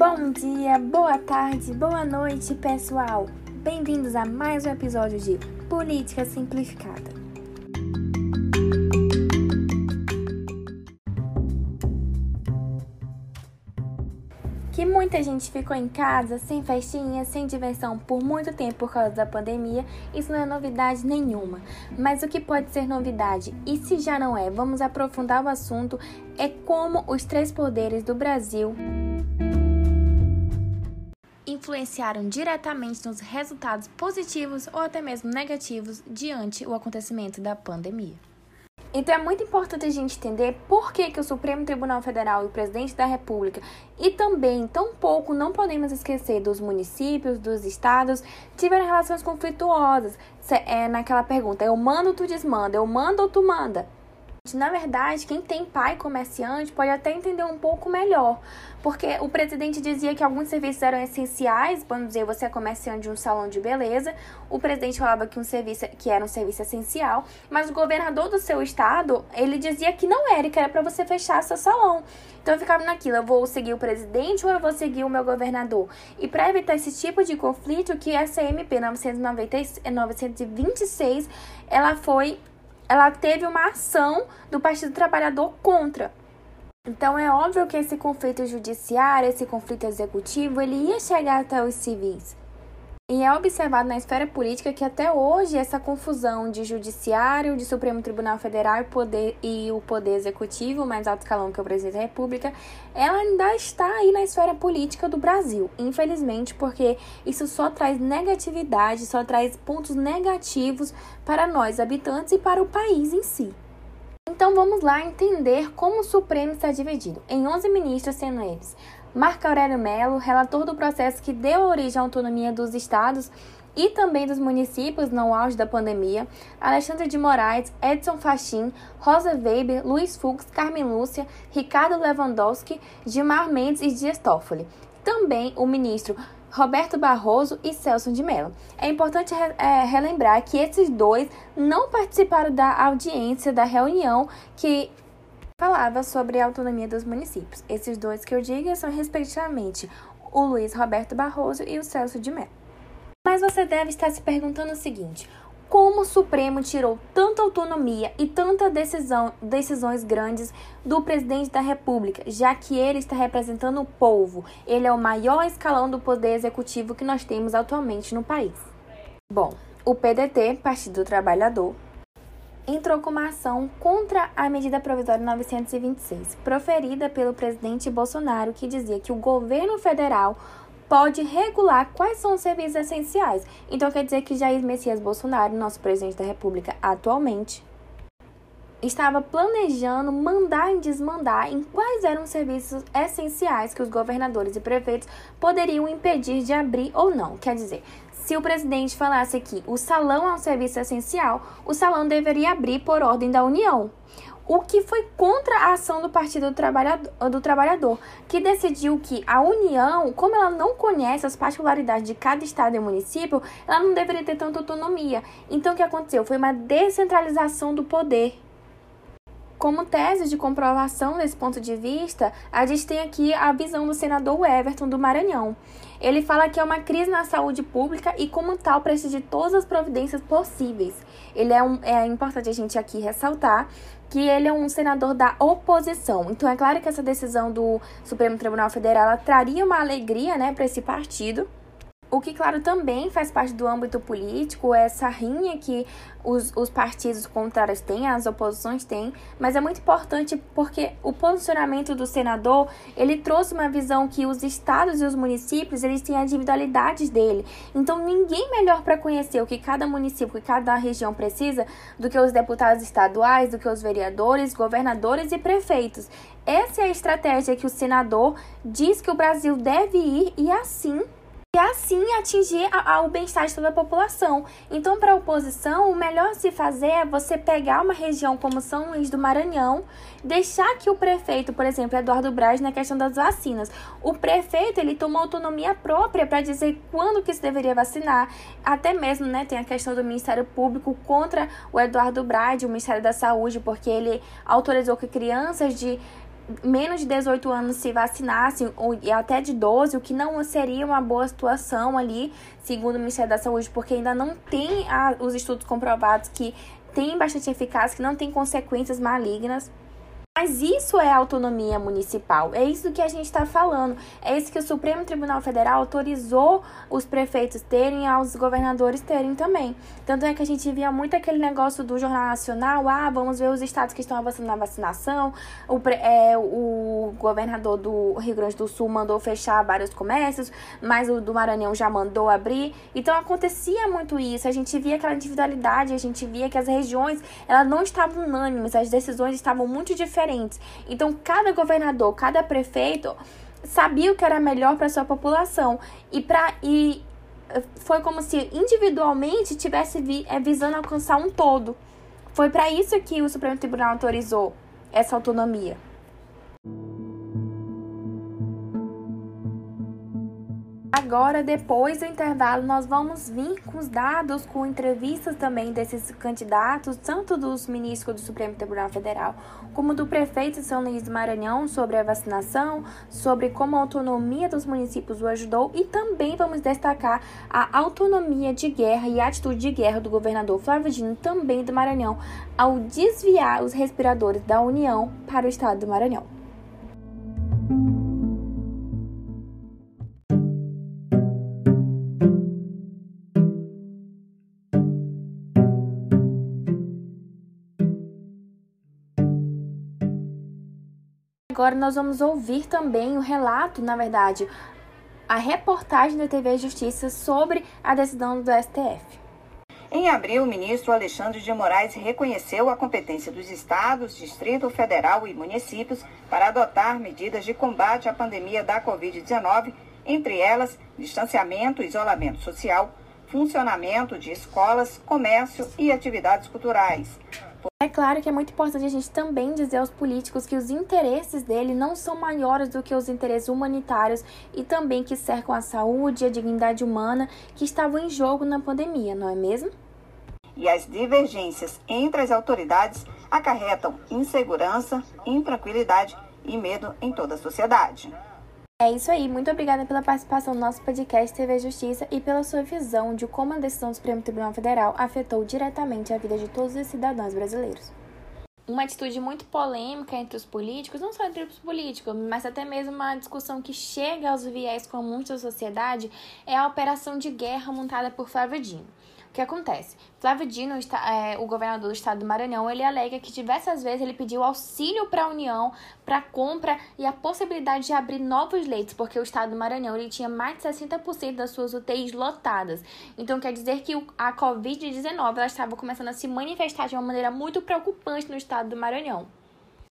Bom dia, boa tarde, boa noite, pessoal. Bem-vindos a mais um episódio de Política Simplificada. Que muita gente ficou em casa, sem festinha, sem diversão por muito tempo por causa da pandemia, isso não é novidade nenhuma. Mas o que pode ser novidade, e se já não é, vamos aprofundar o assunto, é como os três poderes do Brasil influenciaram diretamente nos resultados positivos ou até mesmo negativos diante o acontecimento da pandemia. Então é muito importante a gente entender por que, que o Supremo Tribunal Federal e o presidente da República e também, tão pouco, não podemos esquecer dos municípios, dos estados, tiveram relações conflituosas. É naquela pergunta, eu mando, tu desmanda, eu mando ou tu manda? Na verdade, quem tem pai comerciante pode até entender um pouco melhor, porque o presidente dizia que alguns serviços eram essenciais, vamos dizer, você é comerciante de um salão de beleza, o presidente falava que um serviço que era um serviço essencial, mas o governador do seu estado, ele dizia que não era, que era para você fechar seu salão. Então eu ficava naquilo, eu vou seguir o presidente ou eu vou seguir o meu governador? E para evitar esse tipo de conflito, que a CMP 990, 926, ela foi ela teve uma ação do Partido Trabalhador contra. Então é óbvio que esse conflito judiciário, esse conflito executivo, ele ia chegar até os civis. E é observado na esfera política que até hoje essa confusão de judiciário, de Supremo Tribunal Federal poder, e o poder executivo, mais alto escalão que é o presidente da República, ela ainda está aí na esfera política do Brasil, infelizmente, porque isso só traz negatividade, só traz pontos negativos para nós habitantes e para o país em si. Então vamos lá entender como o Supremo está dividido em 11 ministros, sendo eles Marco Aurélio Melo, relator do processo que deu origem à autonomia dos estados e também dos municípios no auge da pandemia, Alexandre de Moraes, Edson Fachin, Rosa Weber, Luiz Fux, Carmen Lúcia, Ricardo Lewandowski, Gilmar Mendes e Dias Toffoli. Também o ministro Roberto Barroso e Celso de Mello. É importante é, relembrar que esses dois não participaram da audiência da reunião que falava sobre a autonomia dos municípios. Esses dois que eu digo são, respectivamente, o Luiz Roberto Barroso e o Celso de Mello. Mas você deve estar se perguntando o seguinte: como o Supremo tirou tanta autonomia e tanta decisão, decisões grandes do presidente da República, já que ele está representando o povo? Ele é o maior escalão do poder executivo que nós temos atualmente no país. Bom, o PDT, Partido Trabalhador, entrou com uma ação contra a medida provisória 926, proferida pelo presidente Bolsonaro, que dizia que o governo federal pode regular quais são os serviços essenciais. Então quer dizer que Jair Messias Bolsonaro, nosso presidente da República atualmente, estava planejando mandar e desmandar em quais eram os serviços essenciais que os governadores e prefeitos poderiam impedir de abrir ou não. Quer dizer, se o presidente falasse que o salão é um serviço essencial, o salão deveria abrir por ordem da União. O que foi contra a ação do Partido do Trabalhador, do Trabalhador, que decidiu que a União, como ela não conhece as particularidades de cada estado e município, ela não deveria ter tanta autonomia. Então, o que aconteceu? Foi uma descentralização do poder. Como tese de comprovação desse ponto de vista, a gente tem aqui a visão do senador Everton do Maranhão. Ele fala que é uma crise na saúde pública e, como tal, precisa de todas as providências possíveis. Ele é, um, é importante a gente aqui ressaltar que ele é um senador da oposição. Então, é claro que essa decisão do Supremo Tribunal Federal traria uma alegria né, para esse partido o que, claro, também faz parte do âmbito político, é essa rinha que os, os partidos contrários têm, as oposições têm, mas é muito importante porque o posicionamento do senador, ele trouxe uma visão que os estados e os municípios, eles têm as individualidades dele. Então, ninguém melhor para conhecer o que cada município e cada região precisa do que os deputados estaduais, do que os vereadores, governadores e prefeitos. Essa é a estratégia que o senador diz que o Brasil deve ir e assim e assim atingir a, a, o bem-estar de toda a população. Então, para a oposição, o melhor se fazer é você pegar uma região como São Luís do Maranhão, deixar que o prefeito, por exemplo, Eduardo Braz, na questão das vacinas, o prefeito ele tomou autonomia própria para dizer quando que se deveria vacinar, até mesmo, né, tem a questão do Ministério Público contra o Eduardo Braz, o Ministério da Saúde, porque ele autorizou que crianças de menos de 18 anos se vacinassem, ou, e até de 12, o que não seria uma boa situação ali, segundo o Ministério da Saúde, porque ainda não tem a, os estudos comprovados que tem bastante eficácia, que não tem consequências malignas. Mas isso é autonomia municipal, é isso que a gente está falando, é isso que o Supremo Tribunal Federal autorizou os prefeitos terem, aos governadores terem também. Tanto é que a gente via muito aquele negócio do Jornal Nacional, ah, vamos ver os estados que estão avançando na vacinação, o, é, o governador do Rio Grande do Sul mandou fechar vários comércios, mas o do Maranhão já mandou abrir, então acontecia muito isso, a gente via aquela individualidade, a gente via que as regiões, elas não estavam unânimes, as decisões estavam muito diferentes diferentes. Então, cada governador, cada prefeito sabia o que era melhor para sua população e para e eh, foi como se individualmente tivesse vi, é, visando alcançar um todo. Foi para isso que o Supremo Tribunal autorizou essa autonomia. Agora, depois do intervalo, nós vamos vir com os dados, com entrevistas também desses candidatos, tanto dos ministros do Supremo Tribunal Federal, como do prefeito de São Luís do Maranhão, sobre a vacinação, sobre como a autonomia dos municípios o ajudou e também vamos destacar a autonomia de guerra e a atitude de guerra do governador Flávio Dino, também do Maranhão, ao desviar os respiradores da União para o estado do Maranhão. Agora nós vamos ouvir também o relato, na verdade, a reportagem da TV Justiça sobre a decisão do STF. Em abril, o ministro Alexandre de Moraes reconheceu a competência dos estados, Distrito Federal e municípios para adotar medidas de combate à pandemia da Covid-19, entre elas distanciamento, isolamento social, funcionamento de escolas, comércio e atividades culturais. Claro que é muito importante a gente também dizer aos políticos que os interesses dele não são maiores do que os interesses humanitários e também que cercam a saúde e a dignidade humana que estavam em jogo na pandemia, não é mesmo? E as divergências entre as autoridades acarretam insegurança, intranquilidade e medo em toda a sociedade. É isso aí, muito obrigada pela participação no nosso podcast TV Justiça e pela sua visão de como a decisão do Supremo Tribunal Federal afetou diretamente a vida de todos os cidadãos brasileiros. Uma atitude muito polêmica entre os políticos, não só entre os políticos, mas até mesmo uma discussão que chega aos viés comuns da sociedade, é a operação de guerra montada por Flávio Dino. O que acontece? Flávio Dino, é, o governador do estado do Maranhão, ele alega que diversas vezes ele pediu auxílio para a União para compra e a possibilidade de abrir novos leitos, porque o estado do Maranhão ele tinha mais de 60% das suas UTIs lotadas. Então quer dizer que a Covid-19 estava começando a se manifestar de uma maneira muito preocupante no estado do Maranhão.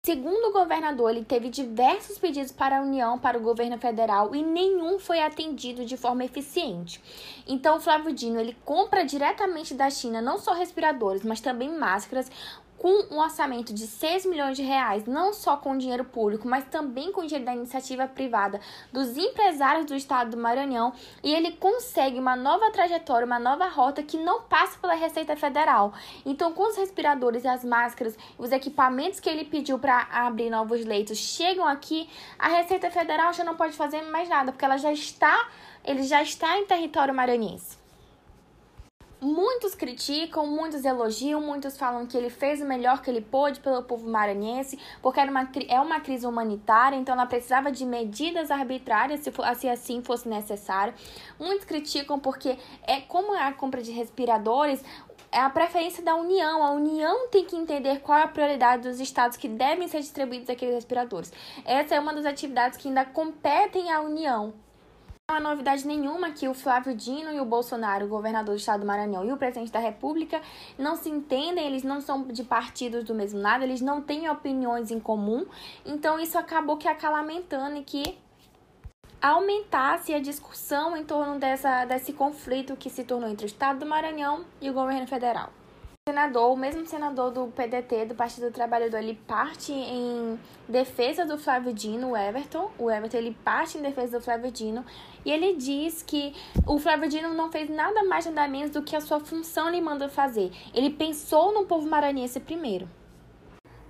Segundo o governador, ele teve diversos pedidos para a União, para o governo federal e nenhum foi atendido de forma eficiente. Então, o Flávio Dino ele compra diretamente da China não só respiradores, mas também máscaras, com um orçamento de 6 milhões de reais, não só com dinheiro público, mas também com dinheiro da iniciativa privada dos empresários do estado do Maranhão, e ele consegue uma nova trajetória, uma nova rota que não passa pela Receita Federal. Então, com os respiradores e as máscaras, os equipamentos que ele pediu para abrir novos leitos chegam aqui, a Receita Federal já não pode fazer mais nada, porque ela já está, ele já está em território maranhense. Muitos criticam, muitos elogiam, muitos falam que ele fez o melhor que ele pôde pelo povo maranhense, porque era uma, é uma crise humanitária, então ela precisava de medidas arbitrárias se, se assim fosse necessário. Muitos criticam porque é como é a compra de respiradores, é a preferência da União. A União tem que entender qual é a prioridade dos estados que devem ser distribuídos aqueles respiradores. Essa é uma das atividades que ainda competem à União. Não há novidade nenhuma que o Flávio Dino e o Bolsonaro, o governador do estado do Maranhão e o presidente da República, não se entendem, eles não são de partidos do mesmo lado, eles não têm opiniões em comum. Então isso acabou que acalamentando e que aumentasse a discussão em torno dessa, desse conflito que se tornou entre o estado do Maranhão e o governo federal senador, o mesmo senador do PDT, do Partido do Trabalhador, ele parte em defesa do Flávio Dino, o Everton. O Everton, ele parte em defesa do Flávio Dino. E ele diz que o Flávio Dino não fez nada mais nada menos do que a sua função lhe mandou fazer. Ele pensou no povo maranhense primeiro.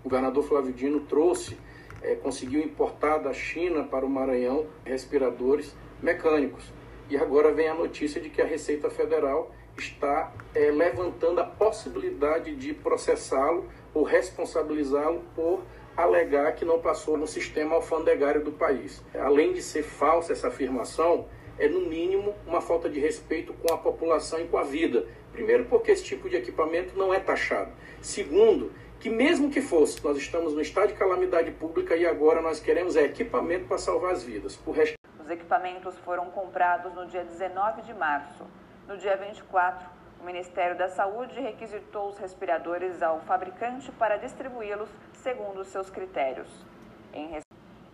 O governador Flávio Dino trouxe é, conseguiu importar da China para o Maranhão respiradores mecânicos. E agora vem a notícia de que a Receita Federal está é, levantando a possibilidade de processá-lo ou responsabilizá-lo por alegar que não passou no sistema alfandegário do país. Além de ser falsa essa afirmação, é no mínimo uma falta de respeito com a população e com a vida. Primeiro, porque esse tipo de equipamento não é taxado. Segundo, que mesmo que fosse, nós estamos no estado de calamidade pública e agora nós queremos é equipamento para salvar as vidas. O resto... Os equipamentos foram comprados no dia 19 de março. No dia 24, o Ministério da Saúde requisitou os respiradores ao fabricante para distribuí-los segundo os seus critérios. Em, res...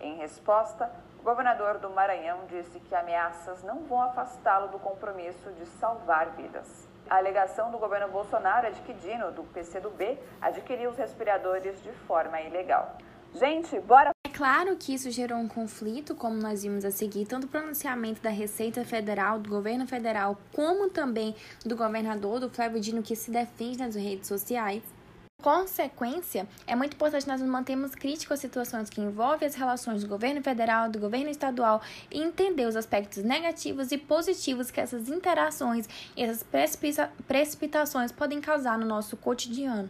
em resposta, o governador do Maranhão disse que ameaças não vão afastá-lo do compromisso de salvar vidas. A alegação do governo Bolsonaro é de que Dino, do PCdoB, adquiriu os respiradores de forma ilegal. Gente, bora! Claro que isso gerou um conflito, como nós vimos a seguir, tanto o pronunciamento da Receita Federal, do governo federal, como também do governador, do Flávio Dino, que se defende nas redes sociais. Consequência, é muito importante nós nos mantermos críticos às situações que envolvem as relações do governo federal, do governo estadual e entender os aspectos negativos e positivos que essas interações e essas precipitações podem causar no nosso cotidiano.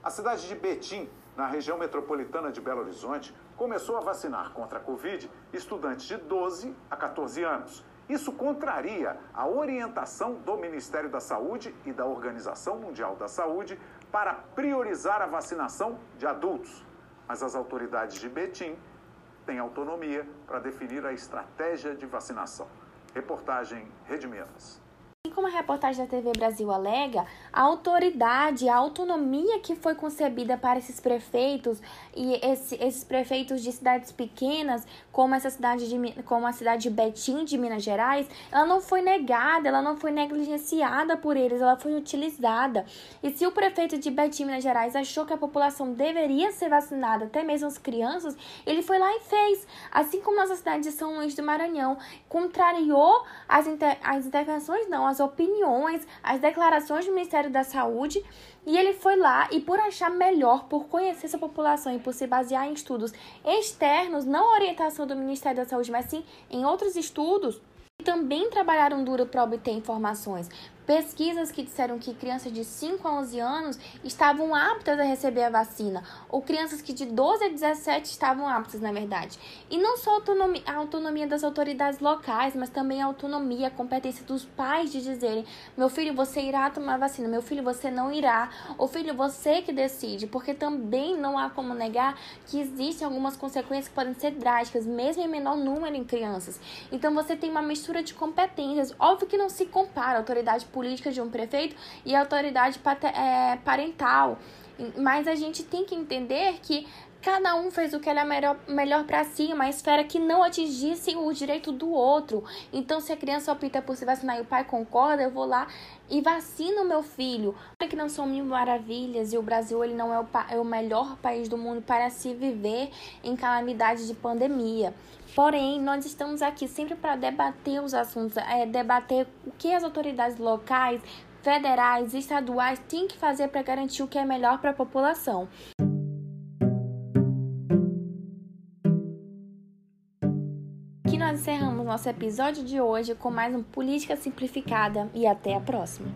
A cidade de Betim na região metropolitana de Belo Horizonte, começou a vacinar contra a Covid estudantes de 12 a 14 anos. Isso contraria a orientação do Ministério da Saúde e da Organização Mundial da Saúde para priorizar a vacinação de adultos. Mas as autoridades de Betim têm autonomia para definir a estratégia de vacinação. Reportagem Rede Minas como a reportagem da TV Brasil alega, a autoridade, a autonomia que foi concebida para esses prefeitos e esse, esses prefeitos de cidades pequenas, como essa cidade de, como a cidade de Betim de Minas Gerais, ela não foi negada, ela não foi negligenciada por eles, ela foi utilizada. E se o prefeito de Betim, Minas Gerais, achou que a população deveria ser vacinada, até mesmo as crianças, ele foi lá e fez. Assim como nossa cidade de São Luís do Maranhão, contrariou as, inter, as intervenções, não, as opiniões, as declarações do Ministério da Saúde, e ele foi lá e por achar melhor, por conhecer essa população e por se basear em estudos externos, não orientação do Ministério da Saúde, mas sim em outros estudos, também trabalharam duro para obter informações. Pesquisas que disseram que crianças de 5 a 11 anos estavam aptas a receber a vacina, ou crianças que de 12 a 17 estavam aptas, na verdade. E não só a autonomia, a autonomia das autoridades locais, mas também a autonomia, a competência dos pais de dizerem: meu filho, você irá tomar vacina, meu filho, você não irá, ou filho, você que decide, porque também não há como negar que existem algumas consequências que podem ser drásticas, mesmo em menor número em crianças. Então você tem uma mistura de competências. Óbvio que não se compara autoridade política de um prefeito e autoridade é, parental. Mas a gente tem que entender que cada um fez o que era melhor, melhor para si, uma esfera que não atingisse o direito do outro. Então, se a criança opta por se vacinar e o pai concorda, eu vou lá e vacino meu filho. Olha que não são mil maravilhas e o Brasil ele não é o, é o melhor país do mundo para se viver em calamidade de pandemia. Porém, nós estamos aqui sempre para debater os assuntos, é, debater o que as autoridades locais, federais e estaduais têm que fazer para garantir o que é melhor para a população. Aqui nós encerramos nosso episódio de hoje com mais um Política Simplificada e até a próxima.